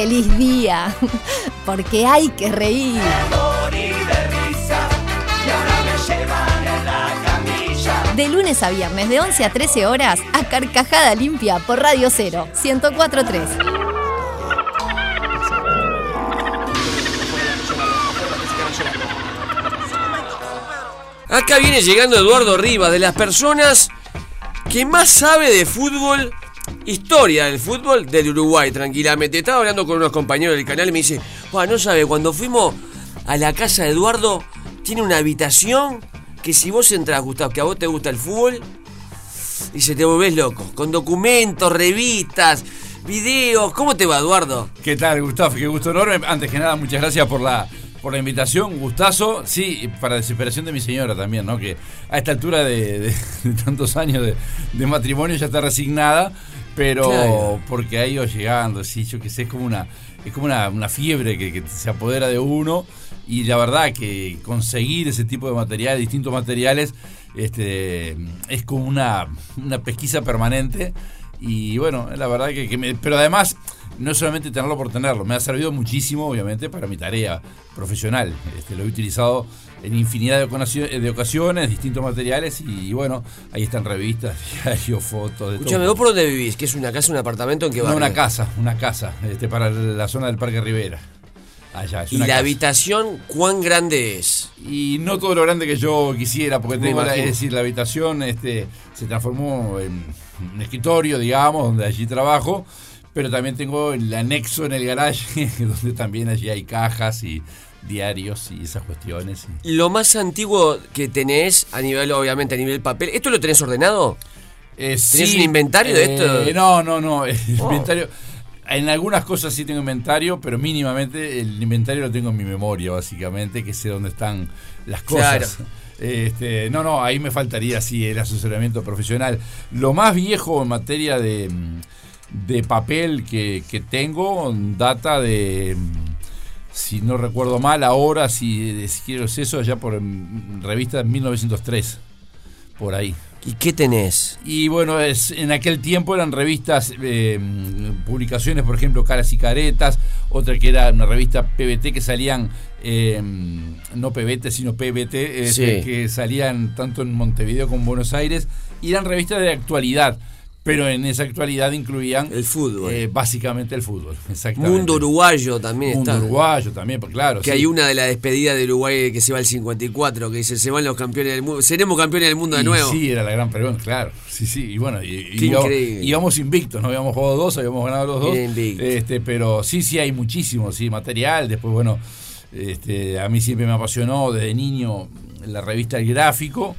feliz día, porque hay que reír. De lunes a viernes, de 11 a 13 horas, a Carcajada Limpia por Radio 0, 1043. Acá viene llegando Eduardo Rivas, de las personas que más sabe de fútbol, historia del fútbol del Uruguay, tranquilamente. Estaba hablando con unos compañeros del canal y me dice, no sabe, cuando fuimos a la casa de Eduardo, tiene una habitación que si vos entras, Gustavo, que a vos te gusta el fútbol, y se te volvés loco, con documentos, revistas, videos. ¿Cómo te va, Eduardo? ¿Qué tal, Gustavo? Qué gusto enorme. Antes que nada, muchas gracias por la por la invitación, gustazo, sí, para desesperación de mi señora también, ¿no? Que a esta altura de, tantos años de, matrimonio ya está resignada, pero porque ha ido llegando, sí, yo que sé, es como una, es como una, fiebre que, se apodera de uno. Y la verdad que conseguir ese tipo de materiales, distintos materiales, este, es como una, una pesquisa permanente. Y bueno, la verdad que, que me, pero además no solamente tenerlo por tenerlo, me ha servido muchísimo, obviamente, para mi tarea profesional. Este, lo he utilizado en infinidad de ocasiones, distintos materiales, y, bueno, ahí están revistas, diarios, fotos, de Escúchame, ¿vos por dónde vivís? ¿Qué es una casa, un apartamento? ¿En qué? No, una casa, una casa, este, para la zona del Parque Rivera. Allá, ¿Y la habitación cuán grande es? Y no todo lo grande que yo quisiera, porque tengo es decir, la habitación este, se transformó en un escritorio, digamos, donde allí trabajo pero también tengo el anexo en el garage, donde también allí hay cajas y diarios y esas cuestiones. Lo más antiguo que tenés a nivel, obviamente, a nivel papel, ¿esto lo tenés ordenado? Eh, ¿Tenés un inventario de esto? Eh, no, no, no. El oh. inventario. En algunas cosas sí tengo inventario, pero mínimamente el inventario lo tengo en mi memoria, básicamente, que sé dónde están las cosas. Este, no, no, ahí me faltaría sí el asesoramiento profesional. Lo más viejo en materia de mm, de papel que, tengo data de, si no recuerdo mal, ahora, si, quiero es eso, allá por revista de 1903, por ahí. ¿Y qué tenés? Y bueno, es, en aquel tiempo eran revistas, eh, publicaciones, por ejemplo, Caras y Caretas, otra que era una revista PBT que salían, eh, no PBT, sino PBT, este, que salían tanto en Montevideo como en Buenos Aires, y eran revistas de actualidad pero en esa actualidad incluían el fútbol. Eh, básicamente el fútbol. Mundo uruguayo también Mundo está. uruguayo también, pues, claro. Que hay una de la despedida de Uruguay que se va al 54, que dice, se van los campeones del mundo, seremos campeones del mundo de nuevo. Sí, era la gran pregunta, claro. Sí, sí, y bueno, y, íbamos, invictos, no habíamos jugado dos, habíamos ganado los dos. Este, pero sí, sí, hay muchísimo, sí, material. Después, bueno, este, a mí siempre me apasionó desde niño la revista El Gráfico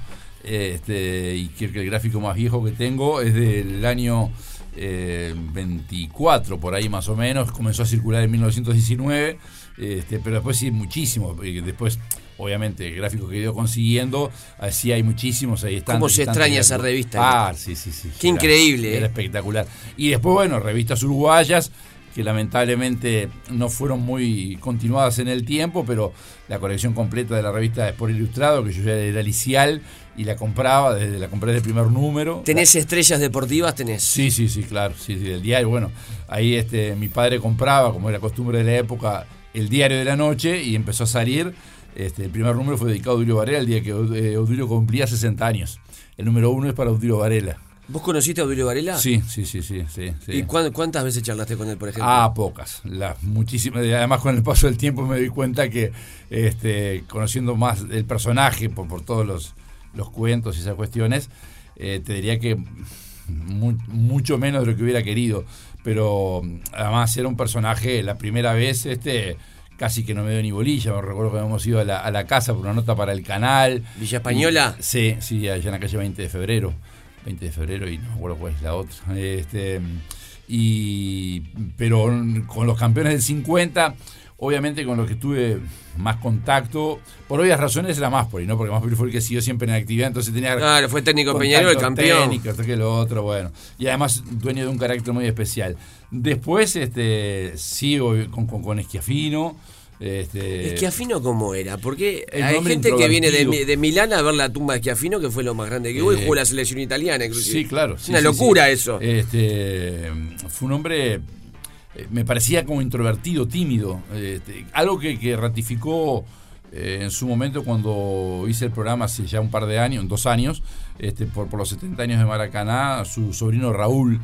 este, y creo que el gráfico más viejo que tengo es del año 24, eh, por ahí más o menos. Comenzó a circular en 1919, este, pero después sí, muchísimo. Después, obviamente, el gráfico que he ido consiguiendo, así hay muchísimos, ahí están. ¿Cómo se extraña esa revista? Ah, sí, sí, sí. Qué increíble. Era ¿eh? espectacular. Y después, bueno, revistas uruguayas que lamentablemente no fueron muy continuadas en el tiempo, pero la colección completa de la revista Sport Ilustrado, que yo ya era licial y la compraba, desde la compré del primer número. ¿Tenés estrellas deportivas? ¿Tenés? Sí, sí, sí, claro, sí, sí, el diario, bueno, ahí este, mi padre compraba, como era costumbre de la época, el diario de la noche y empezó a salir. Este, el primer número fue dedicado a Odilio Varela el día que eh, Odilio cumplía 60 años. El número uno es para Odilio Varela. ¿Vos conociste a Odilio Varela? Sí, sí, sí, sí. sí, ¿Y cuántas veces charlaste con él, por ejemplo? Ah, pocas. Las muchísimas. Además, con el paso del tiempo me di cuenta que, este, conociendo más el personaje por, por todos los, los cuentos y esas cuestiones, eh, te diría que mucho menos de lo que hubiera querido. Pero además era un personaje, la primera vez, este casi que no me dio ni bolilla. Me recuerdo que habíamos ido a la, a la casa por una nota para el canal. ¿Villa Española? sí, sí, allá en la calle 20 de febrero. 20 de febrero y no me acuerdo cuál es la otra. Este, y, pero con los campeones del 50, obviamente con los que tuve más contacto, por obvias razones era más por ahí, ¿no? Porque más fue el que siguió siempre en actividad, entonces tenía. Claro, fue técnico Peñarol, el campeón. Técnico, que lo otro, bueno. Y además dueño de un carácter muy especial. Después este, sigo con, con, con Esquiafino. Este, ¿Esquiafino cómo era? Porque hay gente que viene de, Milán a ver la tumba de Esquiafino, que fue lo más grande que hubo, y jugó la selección italiana inclusive. Sí, claro. Es una locura eso. Este, fue un hombre eh, me parecía como introvertido, tímido. Este, algo que, que ratificó eh, en su momento cuando hice el programa hace ya un par de años, dos años, este, por, por los 70 años de Maracaná, su sobrino Raúl,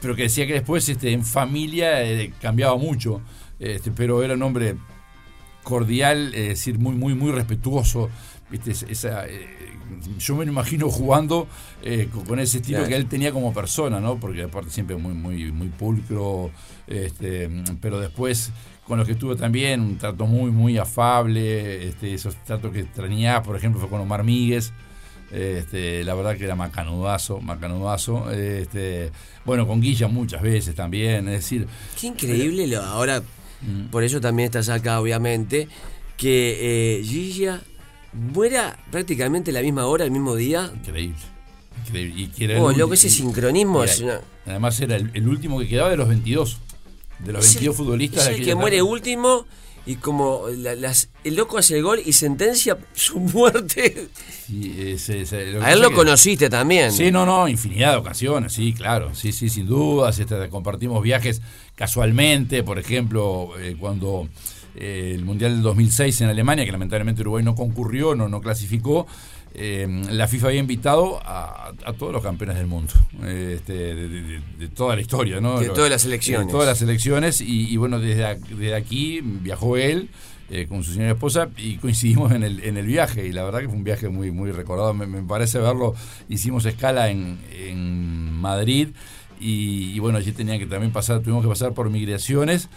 pero que decía que después este, en familia eh, cambiaba mucho, este, pero era un hombre cordial, es decir, muy, muy, muy respetuoso. ¿Viste? Esa, eh, yo me lo imagino jugando eh, con, ese estilo Claro. que él tenía como persona, ¿no? Porque aparte siempre muy, muy, muy pulcro, este, pero después con los que estuvo también un trato muy, muy afable, este, esos tratos que extrañaba, por ejemplo, fue con Omar Míguez. Este, la verdad que era macanudazo, macanudazo. Este, bueno, con Guilla muchas veces también, es decir, Qué increíble lo ahora, Mm. por eso también estás acá, obviamente, que eh, Gilla muera prácticamente la misma hora, el mismo día. increíble. increíble. Y que era el Oh, ulti- loco, ese sincronismo es una- Además era el, el último que quedaba de los 22. De los es 22 el- futbolistas. Es el que muere último y como la- las, el loco hace el gol y sentencia su muerte. Sí, ese- ese- lo que A él lo que- conociste también. Sí, no, no, infinidad de ocasiones, sí, claro, sí, sí, sin dudas. Este, compartimos viajes casualmente, por ejemplo, eh, cuando eh, el Mundial del 2006 en Alemania, que lamentablemente Uruguay no concurrió, no, no clasificó, eh, la FIFA había invitado a, a todos los campeones del mundo, eh, este, de, de- de- de toda la historia, ¿no? De todas las selecciones. De todas las selecciones, y, y bueno, desde, a- desde aquí viajó él. eh, con su señora esposa y coincidimos en el, en el viaje y la verdad que fue un viaje muy muy recordado me, me parece verlo hicimos escala en, en Madrid y, y bueno allí tenía que también pasar tuvimos que pasar por migraciones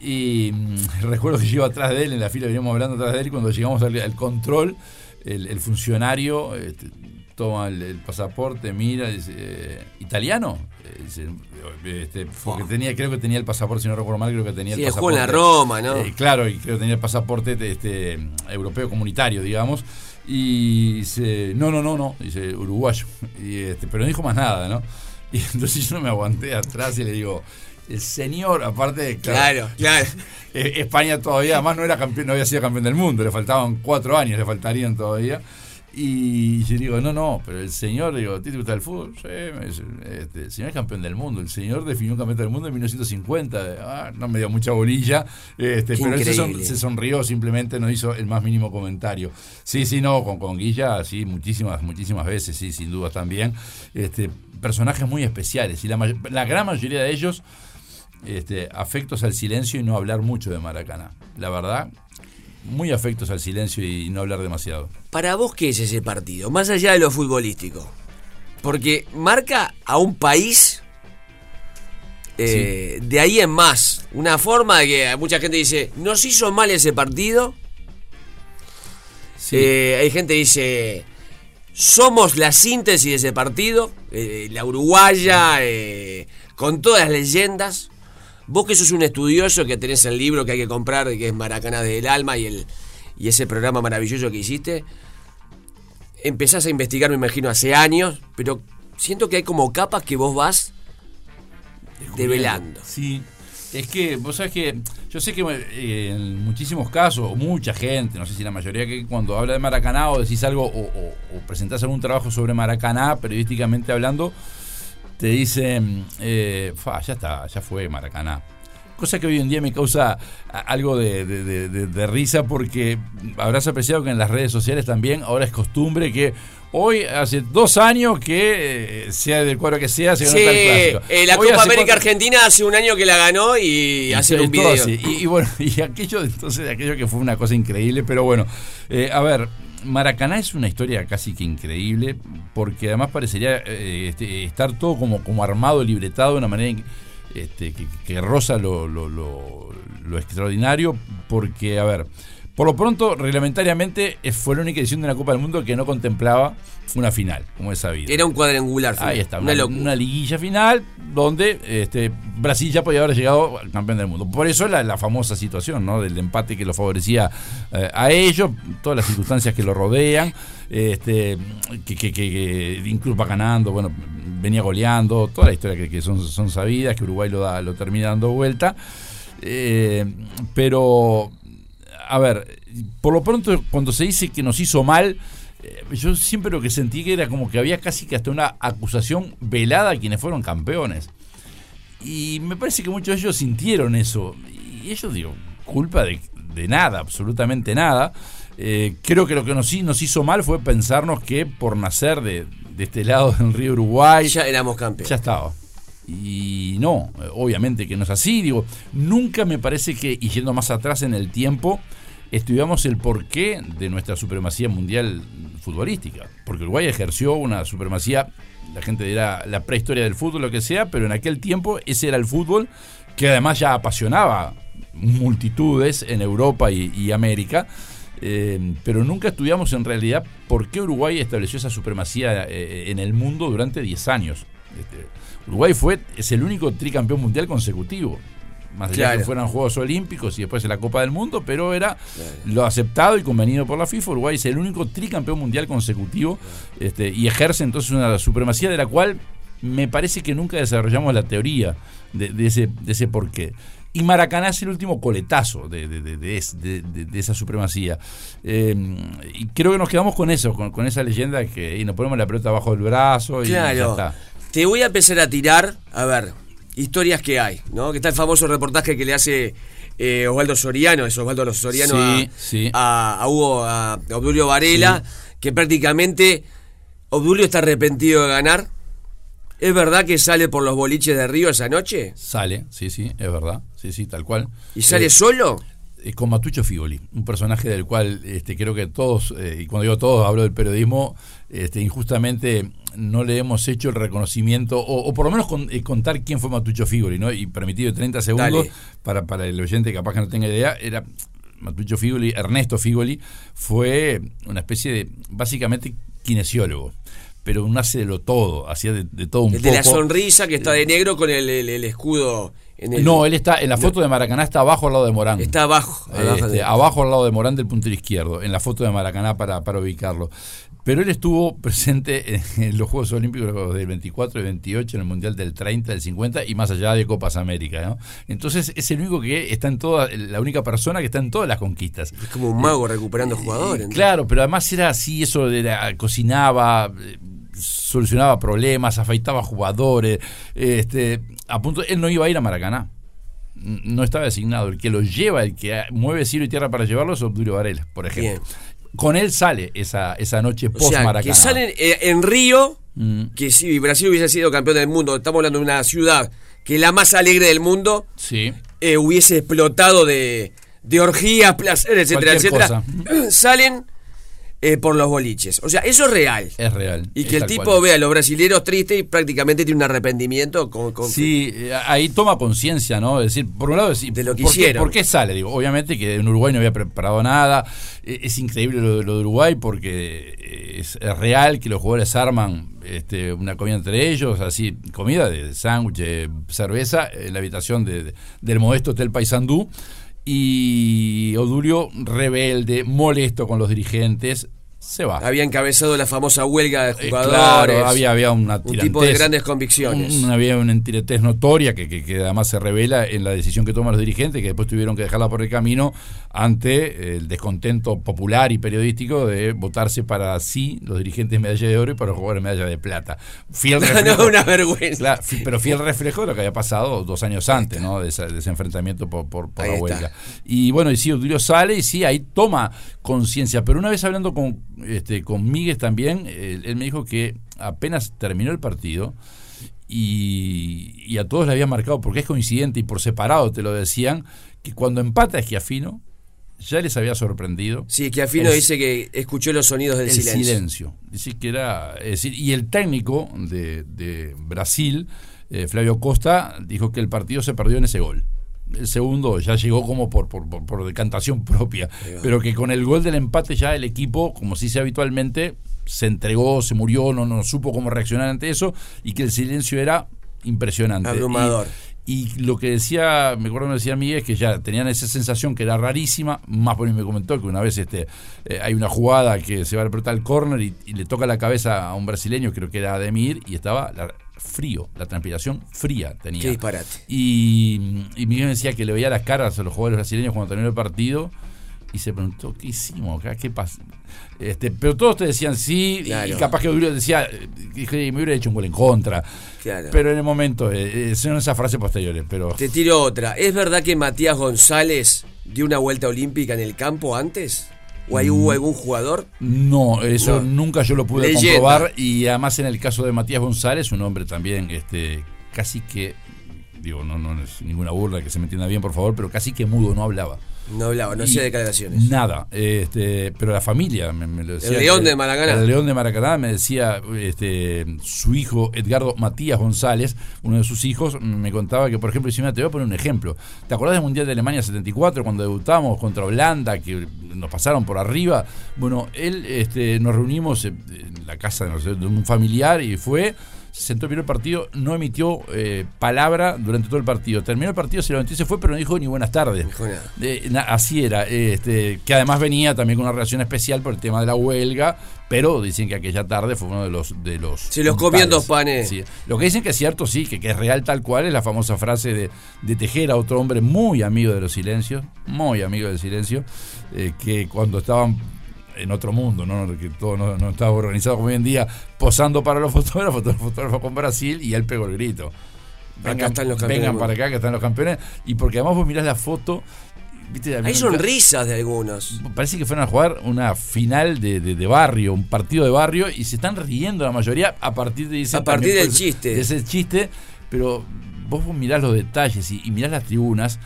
y mm, recuerdo que yo iba atrás de él en la fila veníamos hablando atrás de él y cuando llegamos al, al control el, el funcionario este, toma el, el pasaporte mira dice eh, italiano Eh, dice, este, porque tenía creo que tenía el pasaporte si no recuerdo mal creo que tenía Sí, el juego en pasaporte la Roma, ¿no? eh, claro, y creo que tenía el pasaporte este, europeo comunitario, digamos. Y dice, no, no, no, no, dice uruguayo. Y, este, pero no dijo más nada, ¿no? Y entonces yo no me aguanté atrás y le digo, el señor, aparte, Claro, claro. eh, España todavía, además no era campeón, no había sido campeón del mundo, le faltaban cuatro años, le faltarían todavía. Y yo digo, no, no, pero el señor, digo, ¿a ti te gusta el fútbol? Sí, dice, este, el señor es campeón del mundo, el señor definió un campeón del mundo en 1950. Ah, no me dio mucha bolilla, este, Qué pero él se, son- se sonrió, simplemente no hizo el más mínimo comentario. Sí, sí, no, con, con Guilla, sí, muchísimas, muchísimas veces, sí, sin duda también. Este, personajes muy especiales, y la, la gran mayoría de ellos este, afectos al silencio y no hablar mucho de Maracaná. La verdad, muy afectos al silencio y no hablar demasiado. Para vos, ¿qué es ese partido? Más allá de lo futbolístico. Porque marca a un país eh, de ahí en más. Una forma de que mucha gente dice, nos hizo mal ese partido. Eh, hay gente que dice, somos la síntesis de ese partido. eh, la uruguaya, con todas las leyendas. Vos que sos un estudioso, que tenés el libro que hay que comprar, que es Maracaná del Alma y, el, y ese programa maravilloso que hiciste, empezás a investigar, me imagino, hace años, pero siento que hay como capas que vos vas develando. Sí. Es que, vos sabés que, yo sé que eh, en muchísimos casos, mucha gente, no sé si la mayoría, que cuando habla de Maracaná o decís algo, o, o- o presentás algún trabajo sobre Maracaná, periodísticamente hablando, te dicen, eh, "Fa, ya está, ya fue Maracaná. Cosa que hoy en día me causa algo de, de- de- de- de risa porque habrás apreciado que en las redes sociales también ahora es costumbre que hoy hace dos años que eh, sea del cuadro que sea se ganó Sí, tal clásico. eh, la Hoy Copa América cuatro- Argentina hace un año que la ganó y, hacen Sí, un video. Y, y bueno, y aquello entonces, aquello que fue una cosa increíble, pero bueno, eh, a ver, Maracaná es una historia casi que increíble, porque además parecería eh, este, estar todo como, como armado, libretado de una manera este, que, que roza lo, lo- lo- lo extraordinario, porque, a ver, por lo pronto, reglamentariamente eh, fue la única edición de una Copa del Mundo que no contemplaba una final, como es sabido. Era un cuadrangular. final, Ahí está, una una, locura. una liguilla final donde este, Brasil ya podía haber llegado al campeón del mundo. Por eso la, la famosa situación ¿no? del empate que lo favorecía eh, a ellos, todas las circunstancias que lo rodean, este, que, que- que- va ganando, bueno, venía goleando, toda la historia que, que son, son sabidas, que Uruguay lo, da, lo termina dando vuelta. Eh, pero, a ver, por lo pronto cuando se dice que nos hizo mal, eh, yo siempre lo que sentí que era como que había casi que hasta una acusación velada a quienes fueron campeones. Y me parece que muchos de ellos sintieron eso. Y ellos, digo, culpa de, nada, absolutamente nada. Eh, creo que lo que nos, nos hizo mal fue pensarnos que por nacer de, de este lado del río Uruguay. Ya éramos campeones. Ya estaba. Y no, obviamente que no es así. Digo, nunca me parece que, y yendo más atrás en el tiempo, estudiamos el porqué de nuestra supremacía mundial futbolística. Porque Uruguay ejerció una supremacía, la gente dirá la prehistoria del fútbol, lo que sea, pero en aquel tiempo ese era el fútbol que además ya apasionaba multitudes en Europa y, América. Eh, pero nunca estudiamos en realidad por qué Uruguay estableció esa supremacía eh, en el mundo durante 10 años. Este, Uruguay fue, es el único tricampeón mundial consecutivo. Más allá de que fueran Juegos Olímpicos y después la Copa del Mundo, pero era lo aceptado y convenido por la FIFA. Uruguay es el único tricampeón mundial consecutivo este, y ejerce entonces una supremacía de la cual me parece que nunca desarrollamos la teoría de, ese, de ese porqué. Y Maracaná es el último coletazo de, de esa supremacía. Em, y creo que nos quedamos con eso, con, esa leyenda que y nos ponemos la pelota bajo el brazo y ya está. Te voy a empezar a tirar, a ver, historias que hay, ¿no? Que está el famoso reportaje que le hace eh, Osvaldo Soriano, es Osvaldo Soriano a, Hugo, a, Obdulio Varela, que prácticamente Obdulio está arrepentido de ganar. ¿Es verdad que sale por los boliches de Río esa noche? Sale, sí, sí, es verdad, sí, sí, tal cual. ¿Y sale eh, solo? Eh, con Matucho Figoli, un personaje del cual este, creo que todos, y cuando digo todos hablo del periodismo, este, injustamente no le hemos hecho el reconocimiento, o, por lo menos eh, contar quién fue Matucho Figoli, ¿no? Y permitido 30 segundos para, para el oyente capaz que no tenga idea, era Matucho Figoli, Ernesto Figoli, fue una especie de, básicamente, kinesiólogo pero un hace de lo todo, hacía de, todo un el de la sonrisa que está de negro con el, escudo. En el, no, él está en la foto de Maracaná está abajo al lado de Morán. Está abajo. Este, abajo, al lado de Morán del puntero izquierdo, en la foto de Maracaná para, para ubicarlo. Pero él estuvo presente en los Juegos Olímpicos del 24 y 28, en el Mundial del 30, del 50 y más allá de Copas América. ¿no? Entonces es el único que está en toda, la única persona que está en todas las conquistas. Es como un mago recuperando eh, jugadores. Claro, pero además era así, eso era, cocinaba, solucionaba problemas, afeitaba jugadores. Este, a punto, él no iba a ir a Maracaná no estaba designado. El que lo lleva, el que mueve cielo y tierra para llevarlo es Obdulio Varela, por ejemplo con él sale esa, esa noche post Maracaná. que salen eh, en Río, mm. que si Brasil hubiese sido campeón del mundo, estamos hablando de una ciudad que es la más alegre del mundo, sí. Eh, hubiese explotado de, de orgías, placeres, etcétera, etcétera. Salen eh, por los boliches. O sea, eso es real. Es real. Y que el tipo vea a los brasileños tristes y prácticamente tiene un arrepentimiento. Con, sí, eh, ahí toma conciencia, ¿no? Es decir, por un lado, decir, de lo que ¿por hicieron. Qué, ¿Por qué sale? Digo, obviamente que en Uruguay no había preparado nada. E, es increíble lo, de Uruguay porque es, real que los jugadores arman este, una comida entre ellos, así, comida de sándwich, cerveza, en la habitación de, del modesto Hotel Paysandú y Odulio rebelde, molesto con los dirigentes, se va. Había encabezado la famosa huelga de eh, jugadores. claro, había, había una Un tipo de grandes convicciones. había una tiretez notoria que, que, además se revela en la decisión que toman los dirigentes, que después tuvieron que dejarla por el camino ante el descontento popular y periodístico de votarse para sí los dirigentes medalla de oro y para los jugadores medalla de plata. Fiel reflejo, no, una vergüenza. pero fiel reflejo de lo que había pasado dos años antes, ¿no? De, ese, enfrentamiento por, por, la huelga. Y bueno, y sí, Odulio sale y sí, ahí toma conciencia. Pero una vez hablando con este, con Miguel también, él, me dijo que apenas terminó el partido y, a todos le había marcado, porque es coincidente y por separado te lo decían, que cuando empata Esquiafino, ya les había sorprendido. Sí, Esquiafino dice que escuchó los sonidos del silencio. silencio. Dice que era, decir, y el técnico de, Brasil, eh, Flavio Costa, dijo que el partido se perdió en ese gol el segundo ya llegó como por, por, por, decantación propia, pero que con el gol del empate ya el equipo, como se dice habitualmente, se entregó, se murió, no, no supo cómo reaccionar ante eso y que el silencio era impresionante. Abrumador. Y, lo que decía, me acuerdo que decía Miguel, es que ya tenían esa sensación que era rarísima, más por me comentó que una vez este eh, hay una jugada que se va a apretar el córner y, le toca la cabeza a un brasileño, creo que era Ademir, y estaba frío, la transpiración fría tenía. disparate. Y, y Miguel decía que le veía las caras a los jugadores brasileños cuando terminó el partido y se preguntó, ¿qué hicimos acá? ¿Qué pasa? Este, pero todos te decían sí, y capaz que decía, me hubiera hecho un gol en contra. Pero en el momento, eh, eh, son esas frases posteriores. Pero... Te tiro otra. ¿Es verdad que Matías González dio una vuelta olímpica en el campo antes? ¿O hay, hubo algún jugador? No, eso nunca yo lo pude comprobar. Y además en el caso de Matías González, un hombre también este, casi que, digo, no, no es ninguna burla, que se me entienda bien por favor, pero casi que mudo, no hablaba. No hablaba, no hacía declaraciones. Nada, este, pero la familia me, lo decía. El León de Maracaná. El León de Maracaná me decía, este, su hijo Edgardo Matías González, uno de sus hijos, me contaba que, por ejemplo, dice, te voy a poner un ejemplo. ¿Te acordás del Mundial de Alemania 74 cuando debutamos contra Holanda, que nos pasaron por arriba? Bueno, él, este, nos reunimos en la casa de un familiar y fue se sentó, el partido, no emitió eh, palabra durante todo el partido. Terminó el partido, se levantó y se fue, pero no dijo ni buenas tardes. Eh, así era. Este, que además venía también con una relación especial por el tema de la huelga, pero dicen que aquella tarde fue uno de los. De los Se los comían dos panes. Lo que dicen que es cierto, sí, que, es real tal cual, es la famosa frase de, de Tejera, otro hombre muy amigo de los silencios, muy amigo del silencio, eh, que cuando estaban en otro mundo, ¿no? que todo no, estaba organizado como hoy en día, posando para los fotógrafos, los fotógrafos con Brasil y él pegó el grito. Vengan, para acá que están los campeones. Y porque además vos mirás la foto. Hay sonrisas de algunos. Parece que fueron a jugar una final de, barrio, un partido de barrio, y se están riendo la mayoría a partir de ese, a partir del chiste. De ese chiste, pero vos mirás los detalles y, y mirás las tribunas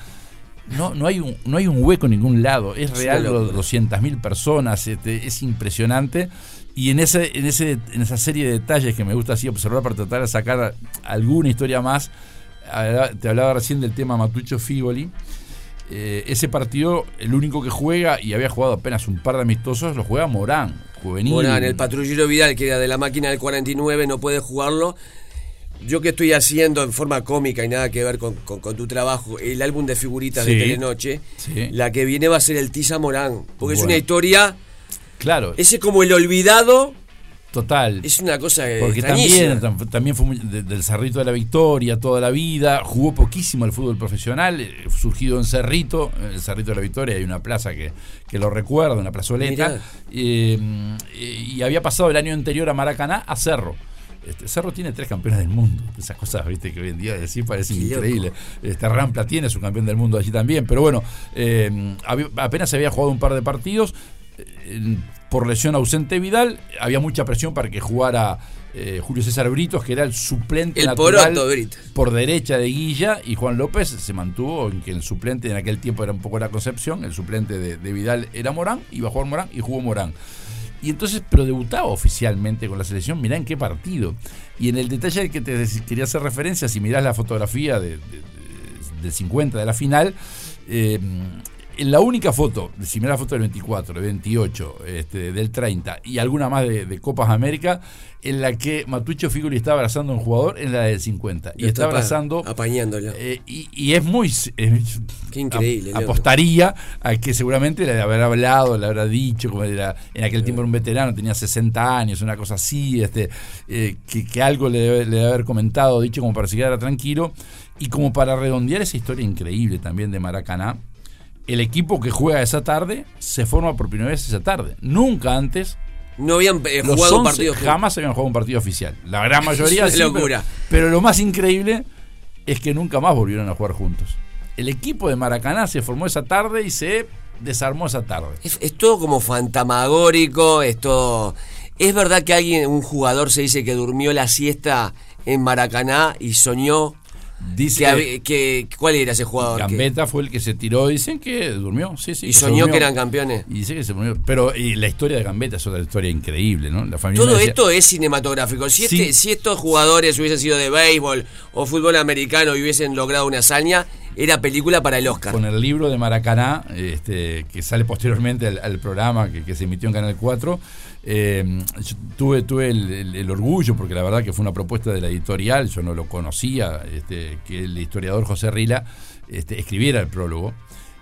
no, no, hay un, no hay un hueco en ningún lado. Es real, 200.000 personas, este, es impresionante. Y en, ese, en, ese, en esa serie de detalles que me gusta así observar para tratar de sacar alguna historia más, te hablaba recién del tema Matucho Figoli. Eh, ese partido, el único que juega, y había jugado apenas un par de amistosos, lo juega Morán, juvenil. Morán, el patrullero Vidal, que era de la máquina del 49, no puede jugarlo yo que estoy haciendo en forma cómica y nada que ver con, tu trabajo, el álbum de figuritas de Telenoche, la que viene va a ser el Tiza Morán, porque es una historia... Claro. Ese como el olvidado... Total. Es una cosa Porque también, también fue del Cerrito de la Victoria toda la vida, jugó poquísimo el fútbol profesional, eh, surgido en Cerrito, el Cerrito de la Victoria, hay una plaza que, que lo recuerda, una plazoleta, eh, y había pasado el año anterior a Maracaná a Cerro. Este, Cerro tiene tres campeones del mundo. Esas cosas, viste, que hoy en día decir parece increíble. Este, Rampla tiene su campeón del mundo allí también. Pero bueno, eh, apenas se había jugado un par de partidos. Eh, por lesión ausente Vidal, había mucha presión para que jugara eh, Julio César Britos, que era el suplente el natural poroto, por derecha de Guilla, y Juan López se mantuvo en que el suplente en aquel tiempo era un poco la concepción, el suplente de, de Vidal era Morán, iba a jugar Morán y jugó Morán. Y entonces, pero debutaba oficialmente con la selección, mirá en qué partido. Y en el detalle que te quería hacer referencia, si mirás la fotografía de, del 50 de la final, eh, la única foto, si mirás la foto del 24, del 28, este, del 30 y alguna más de, Copas América, en la que Matucho Figuri está abrazando a un jugador, en la del 50. Y, está, abrazando. Apañándolo. Eh, y, es muy. Qué increíble. apostaría a que seguramente le habrá hablado, le habrá dicho, como era, en aquel tiempo era un veterano, tenía 60 años, una cosa así, este, eh, que, algo le debe, le debe haber comentado, dicho como para que quedara tranquilo. Y como para redondear esa historia increíble también de Maracaná el equipo que juega esa tarde se forma por primera vez esa tarde. Nunca antes. No habían eh, jugado un partido. Jamás habían jugado un partido oficial. La gran mayoría sí. locura. Pero, lo más increíble es que nunca más volvieron a jugar juntos. El equipo de Maracaná se formó esa tarde y se desarmó esa tarde. Es, es todo como fantamagórico, es todo. ¿Es verdad que alguien, un jugador se dice que durmió la siesta en Maracaná y soñó Dice que, ¿Cuál era ese jugador? Gambetta fue el que se tiró, dicen que durmió, sí, sí. Y soñó que eran campeones. Y dice que se durmió. Pero y la historia de Gambetta es otra historia increíble, ¿no? La familia Todo esto es cinematográfico. Si, este, si estos jugadores hubiesen sido de béisbol o fútbol americano y hubiesen logrado una hazaña, era película para el Oscar. Con el libro de Maracaná, este, que sale posteriormente al, programa que, que se emitió en Canal 4 eh, tuve tuve el, orgullo, porque la verdad que fue una propuesta de la editorial, yo no lo conocía, este, que el historiador José Rila este, escribiera el prólogo.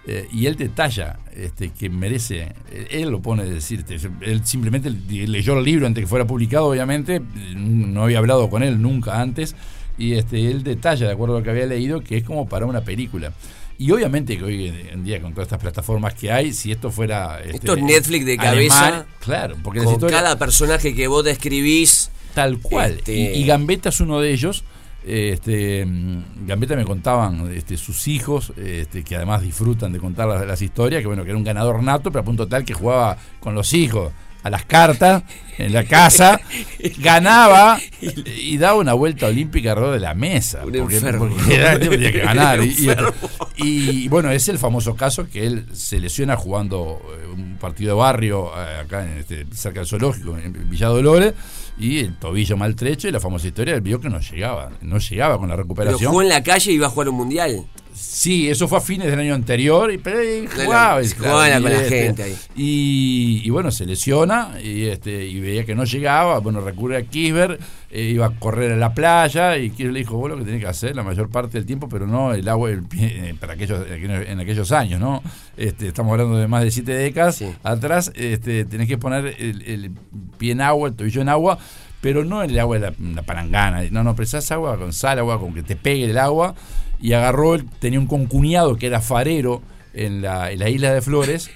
Eh, y él detalla este, que merece, él lo pone a decirte, él simplemente leyó el libro antes que fuera publicado, obviamente, no había hablado con él nunca antes, y este, él detalla, de acuerdo a lo que había leído, que es como para una película. Y obviamente que hoy en día con todas estas plataformas que hay, si esto fuera... este, Esto es Netflix de cabeza. alemán, claro, porque Con cada personaje que vos describís. Tal cual. Este- Y, y Gambetta es uno de ellos. Este, mm, Gambetta me contaban este, sus hijos, este, que además disfrutan de contar las, las historias, que bueno, que era un ganador nato, pero a punto tal que jugaba con los hijos a las cartas en la casa, ganaba y, daba una vuelta olímpica alrededor de la mesa. Un porque, enfermo. porque era- tenía que ganar. Y, y- enfermo. y, bueno, es el famoso caso que él se lesiona jugando eh, un partido de barrio eh, acá en este, cerca del zoológico, en Villa Dolores, y el tobillo maltrecho y la famosa historia, él vio que no llegaba, no llegaba con la Pero recuperación. jugó en la calle y iba a jugar un mundial. Sí, eso fue a fines del año anterior, y, pero jugaba. y con la este, gente ahí. Y, y bueno, se lesiona y, este, y veía que no llegaba. Bueno, recurre a Kisber, eh, iba a correr a la playa y Kisber le dijo: Vos lo que tenés que hacer la mayor parte del tiempo, pero no el agua el eh, para aquellos, en aquellos años, ¿no? Este, estamos hablando de más de siete décadas. Sí. Atrás este, tenés que poner el, el pie en agua, el tobillo en agua. Pero no el agua de la, la palangana, no, no, precisás agua con sal, agua con que te pegue el agua. Y agarró, tenía un concuñado que era farero en la, en la isla de Flores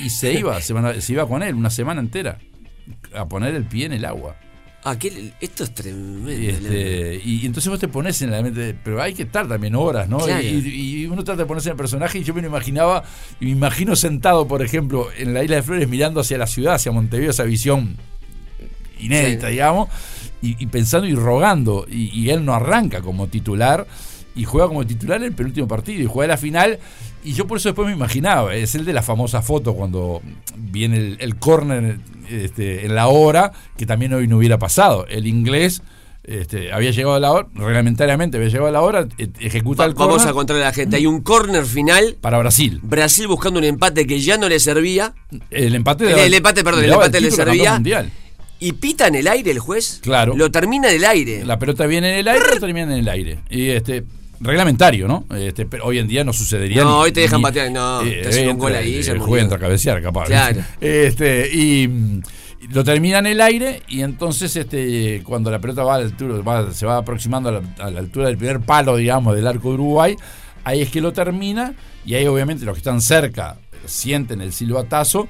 y se iba, se, se iba con él una semana entera a poner el pie en el agua. Ah, que- esto es tremendo. Y, este, y, y entonces vos te pones en la mente, pero hay que estar también horas, ¿no? Claro. Y, y uno trata de ponerse en el personaje y yo me lo imaginaba, y me imagino sentado, por ejemplo, en la isla de Flores mirando hacia la ciudad, hacia Montevideo, esa visión inédita, Sí. digamos, y, y pensando y rogando, y, y él no arranca como titular, y juega como titular en el penúltimo partido, y juega la final, y yo por eso después me imaginaba, es el de la famosa foto cuando viene el, el córner este, en la hora, que también hoy no hubiera pasado. El inglés este, había llegado a la hora, reglamentariamente había llegado a la hora, e- ejecuta Va- el vamos córner a contarle a la gente. Hay un córner final. para Brasil. Brasil buscando un empate que ya no le servía. El empate, El- daba- el empate, perdón, el empate le al campeón servía. mundial. Y pita en el aire el juez. Claro. Lo termina en el aire. La pelota viene en el aire, pero termina en el aire. Y este reglamentario, ¿no? Este, pero hoy en día no sucedería. No, ni- hoy te dejan ni- patear, no, te hacen un gol ahí entra a cabecear, capaz. Claro. Este, y mm, lo termina en el aire y entonces este cuando la pelota va a la altura, va- se va aproximando a la, a la altura del primer palo, digamos, del arco de Uruguay, ahí es que lo termina y ahí obviamente los que están cerca sienten el silbatazo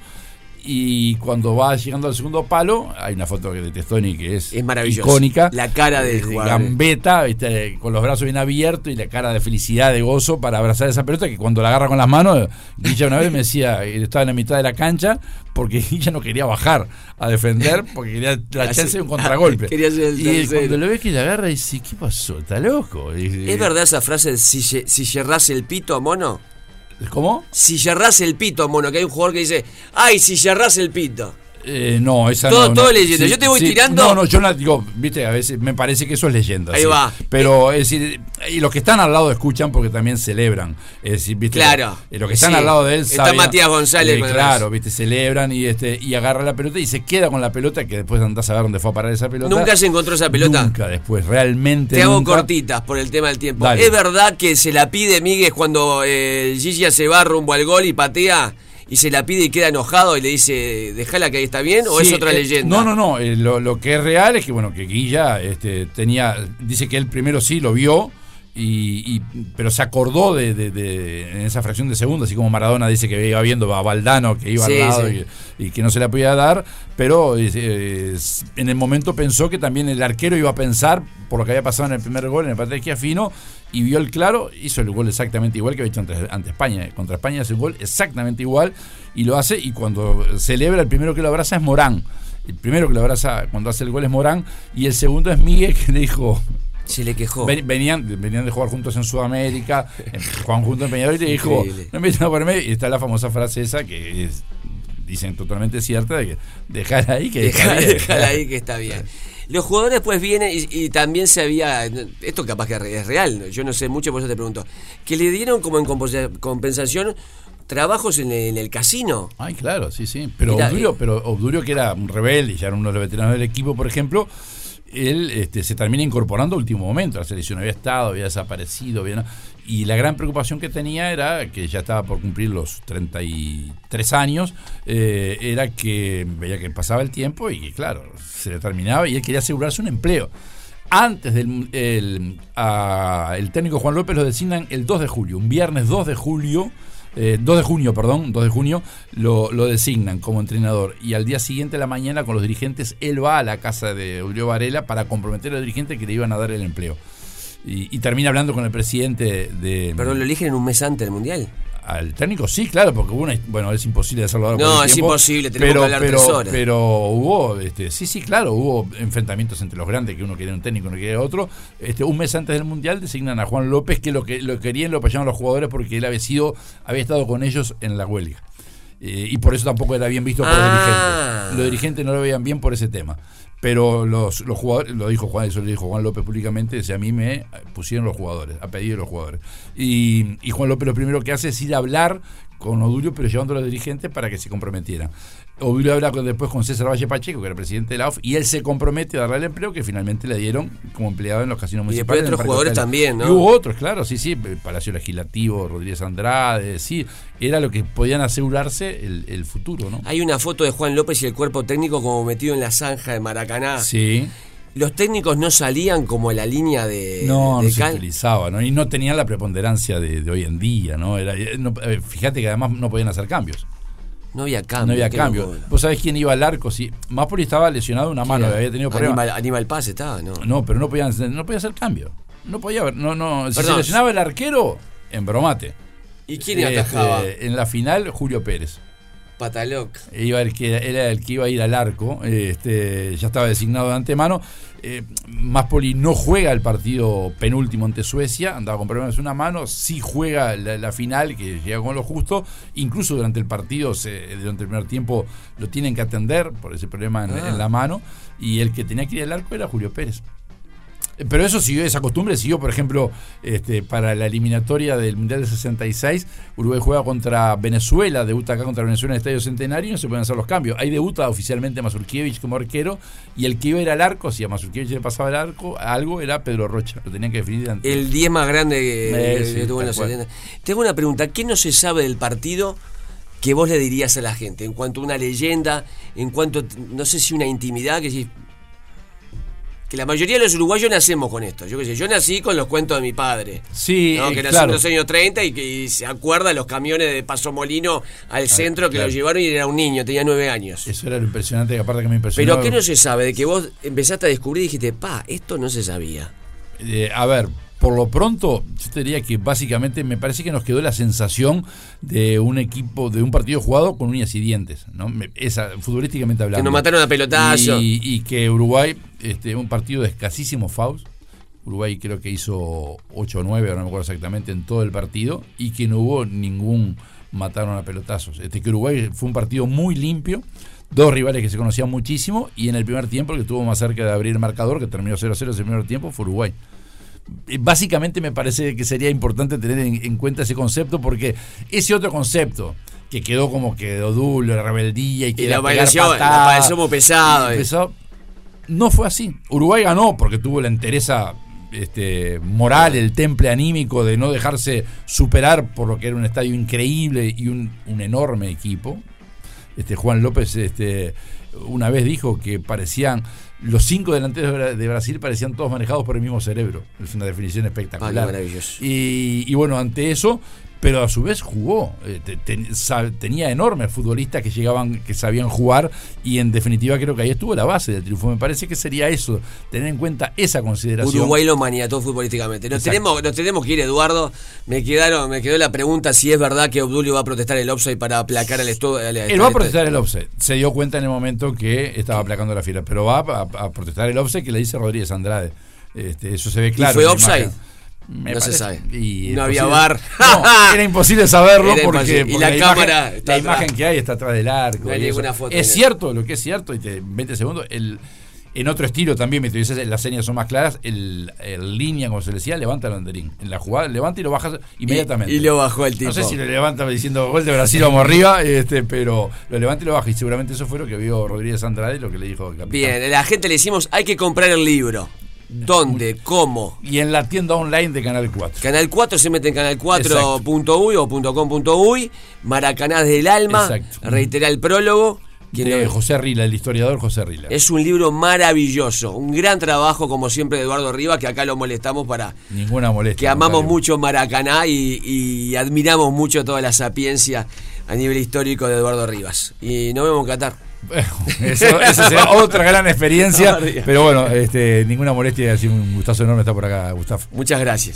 y cuando va llegando al segundo palo, hay una foto de Testoni que es, Es icónica. La cara del de jugador. Gambetta, ¿viste? con los brazos bien abiertos y la cara de felicidad, de gozo para abrazar esa pelota que cuando la agarra con las manos, Guilla una vez me decía, él estaba en la mitad de la cancha porque Guilla no quería bajar a defender porque quería la chance de un contragolpe. Quería ser el y cuando lo ves que la agarra dice, ¿qué pasó? ¿Está loco? Y- ¿Es verdad esa frase de si, si yerrás el pito, mono? ¿Cómo? Si yerrás el pito, mono, que hay un jugador que dice, ay, si yerrás el pito. Eh, no, esa Todo- no, todo no. leyenda. Yo te voy tirando- No, no, yo no digo, viste, a veces me parece que eso es leyenda. Ahí sí. va. Pero es decir, y los que están al lado escuchan porque también celebran. Es decir, viste, Claro. eh, los que están al lado de él Está saben- Matías González eh, claro, viste, celebran y este y agarra la pelota y se queda con la pelota que después andás a ver dónde fue a parar esa pelota. Nunca se encontró esa pelota. Nunca después, realmente. Te hago cortitas por el tema del tiempo. Dale. ¿Es verdad que se la pide Miguel cuando eh, Gigi se va rumbo al gol y patea y se la pide y queda enojado y le dice, dejala que ahí está bien? ¿O Sí, es otra eh, leyenda? No, no, no. eh, lo, lo que es real es que, bueno, que Guilla este, tenía. Dice que él primero sí lo vio. Y, y- pero se acordó de, de- de- en esa fracción de segundo, así como Maradona dice que iba viendo a Valdano que iba Sí, al lado sí. y, y que no se la podía dar, pero eh, en el momento pensó que también el arquero iba a pensar por lo que había pasado en el primer gol en el partido de Esquiafino y vio el claro, hizo el gol exactamente igual que había hecho ante, ante España. Contra España hace un gol exactamente igual y lo hace y cuando celebra el primero que lo abraza es Morán. El primero que lo abraza cuando hace el gol es Morán y el segundo es Miguel que le dijo, Se le quejó. Ven- Venían, venían de jugar juntos en Sudamérica, jugaban juntos en Peñarol y te dijo, no me a ponerme. Y está la famosa frase esa que es, dicen totalmente cierta, de que dejar ahí que está Deja- bien". Déjala ahí que está bien. Los jugadores pues vienen y, y también se había, esto capaz que es real, yo no sé mucho, por eso te pregunto, que le dieron como en compensación trabajos en el, en el casino. Ay, claro, sí, sí. Pero Mirá, Obdurio, eh. pero Obdurio, que era un rebelde, ya era uno de los veteranos del equipo, por ejemplo, él este, se termina incorporando a último momento. La selección había estado, había desaparecido, había- y la gran preocupación que tenía era que ya estaba por cumplir los 33 años, eh, era que veía que pasaba el tiempo y que, claro, se le terminaba y él quería asegurarse un empleo. antes del el, a- el técnico Juan López lo designan el 2 de julio, un viernes 2 de julio, eh, 2 de junio, perdón, 2 de junio, lo, lo designan como entrenador. Y al día siguiente de la mañana con los dirigentes, él va a la casa de Julio Varela para comprometer a los dirigentes que le iban a dar el empleo. Y, y termina hablando con el presidente de... Perdón, lo eligen en un mes antes del mundial. Al técnico sí, claro, porque hubo una, bueno, es imposible hacerlo ahora. No, es tiempo, imposible, tenemos pero, que hablar pero, tres horas. Pero hubo, este, sí, sí, claro, hubo enfrentamientos entre los grandes, que uno quería un técnico, uno quería otro. Este, un mes antes del Mundial designan a Juan López, que lo que lo querían, lo apoyaban los jugadores porque él había sido, había estado con ellos en la huelga. Eh, y por eso tampoco era bien visto por los Ah. dirigentes. Los dirigentes no lo veían bien por ese tema. Pero los, los jugadores, lo dijo Juan, eso lo dijo Juan López públicamente, dice, a mí me pusieron los jugadores, a pedido de los jugadores. Y, y Juan López lo primero que hace es ir a hablar con Odulio, pero llevando a los dirigentes para que se comprometieran. Odulio habla después con César Valle Pacheco, que era presidente de la AUF, y él se compromete a darle el empleo que finalmente le dieron como empleado en los casinos Y después municipales. en el otros jugadores también, ¿no? Y hubo otros, claro, sí, sí, Palacio Legislativo, Rodríguez Andrade, sí, era lo que podían asegurarse el, el futuro, ¿no? Hay una foto de Juan López y el cuerpo técnico como metido en la zanja de Maracaná. Sí. Los técnicos no salían como en la línea de, No, de no se utilizaba, ¿no? Y no tenían la preponderancia de, de hoy en día, ¿no? Era, eh, no, eh, fíjate que además no podían hacer cambios. No había cambio. no había cambio. ¿Vos sabés quién iba al arco? Sí. Mapoli estaba lesionado de una mano, había tenido problemas. Aníbal, Aníbal Paz estaba, ¿no? No, pero no podían, no podía hacer cambio. No podía haber, no, no. Si Perdón. se lesionaba el arquero, en bromate. ¿Y quién Este, atajaba? en la final, Julio Pérez. Pataloc. Iba el que, era el que iba a ir al arco, este, ya estaba designado de antemano. Eh, Maspoli no juega el partido penúltimo ante Suecia, andaba con problemas en una mano, sí juega la, la final, que llega con lo justo, incluso durante el partido, se- durante el primer tiempo, lo tienen que atender por ese problema en, Ah. en la mano, y el que tenía que ir al arco era Julio Pérez. Pero eso siguió, esa costumbre siguió, por ejemplo, este, para la eliminatoria del Mundial del 66, Uruguay juega contra Venezuela, debuta acá contra Venezuela en el Estadio Centenario y no se pueden hacer los cambios. Ahí debuta oficialmente Mazurkiewicz como arquero y el que iba a ir al arco, si a Mazurkiewicz le pasaba el arco, algo era Pedro Rocha, lo tenían que definir antes. El 10 más grande que, Eh, tuvo en los cual. 70. Tengo una pregunta. ¿Qué no se sabe del partido que vos le dirías a la gente? En cuanto a una leyenda, en cuanto, no sé si una intimidad, que si... Que la mayoría de los uruguayos nacemos con esto. Yo qué sé, yo nací con los cuentos de mi padre. Sí, ¿no? eh, que nació claro. en los años 30 y que y se acuerda de los camiones de Paso Molino al centro que claro. lo llevaron y era un niño, tenía nueve años. Eso era lo impresionante, que aparte que me impresionó. Pero ¿qué no se sabe? De que vos empezaste a descubrir y dijiste, pa, esto no se sabía. Eh, a ver, por lo pronto, yo te diría que básicamente me parece que nos quedó la sensación de un equipo, de un partido jugado con uñas y dientes, ¿no? Esa, futbolísticamente hablando. Que nos mataron a pelotazo. Y, y que Uruguay, este, un partido de escasísimos fouls. Uruguay creo que hizo 8 o 9, ahora no me acuerdo exactamente, en todo el partido, y que no hubo ningún mataron a pelotazos. Este, que Uruguay fue un partido muy limpio, dos rivales que se conocían muchísimo, y en el primer tiempo el que estuvo más cerca de abrir el marcador, que terminó 0-0 ese primer tiempo, fue Uruguay. Eh, Básicamente me parece que sería importante tener en, en cuenta ese concepto porque ese otro concepto que quedó como que de odulo, de rebeldía y que Y la la muy pesado. eh. pesado, no fue así. Uruguay ganó porque tuvo la entereza este, moral, el temple anímico de no dejarse superar por lo que era un estadio increíble y un, un enorme equipo. Este, Juan López este, una vez dijo que parecían los cinco delanteros de Bra- de Brasil parecían todos manejados por el mismo cerebro. Es una definición Ah, espectacular. maravilloso. Y, y bueno, ante eso, pero a su vez jugó. Eh, te- te- sa- tenía enormes futbolistas que llegaban, que sabían jugar, y en definitiva creo que ahí estuvo la base del triunfo. Me parece que sería eso, tener en cuenta esa consideración. Uruguay lo maniató futbolísticamente. Nos Exacto. tenemos, nos tenemos que ir, Eduardo. Me quedaron, me quedó la pregunta si es verdad que Obdulio va a protestar el offside para aplacar al estudio. Él va a protestar el offset. Se dio cuenta en el momento que estaba aplacando la fiera, pero va a, a protestar el offset que le dice Rodríguez Andrade. Este, eso se ve claro. fue en la offside? imagen. Me No se sabe. Y No había. No, era imposible saberlo Era porque, imposible. Y la la, cámara imagen, está la atrás. imagen que hay está atrás del arco. No hay ninguna foto Es cierto lo que es cierto, y te, 20 segundos, el, en otro estilo también, me dices, las señas son más claras, el, el línea, como se le decía, levanta el banderín. En la jugada, levanta y lo baja inmediatamente. Y, y lo bajó el tipo. No sé si lo levanta diciendo gol de Brasil, vamos arriba, este, pero lo levanta y lo baja. Y seguramente eso fue lo que vio Rodríguez Andrade, lo que le dijo el capitán. Bien, a la gente le decimos, hay que comprar el libro. ¿Dónde? ¿Cómo? Y en la tienda online de Canal 4. Canal 4 se mete en canal4.uy o .com.uy, Maracaná del Alma, Exacto. reitera el prólogo. ¿Quién de José Rila, el historiador José Rila. Es un libro maravilloso, un gran trabajo como siempre de Eduardo Rivas, que acá lo molestamos para Ninguna molestia. que amamos mucho Maracaná y, y admiramos mucho toda la sapiencia a nivel histórico de Eduardo Rivas. Y nos vemos en Qatar. Eso, eso será otra gran experiencia. Pero bueno, este, ninguna molestia, así un gustazo enorme estar por acá, Gustavo. Muchas gracias.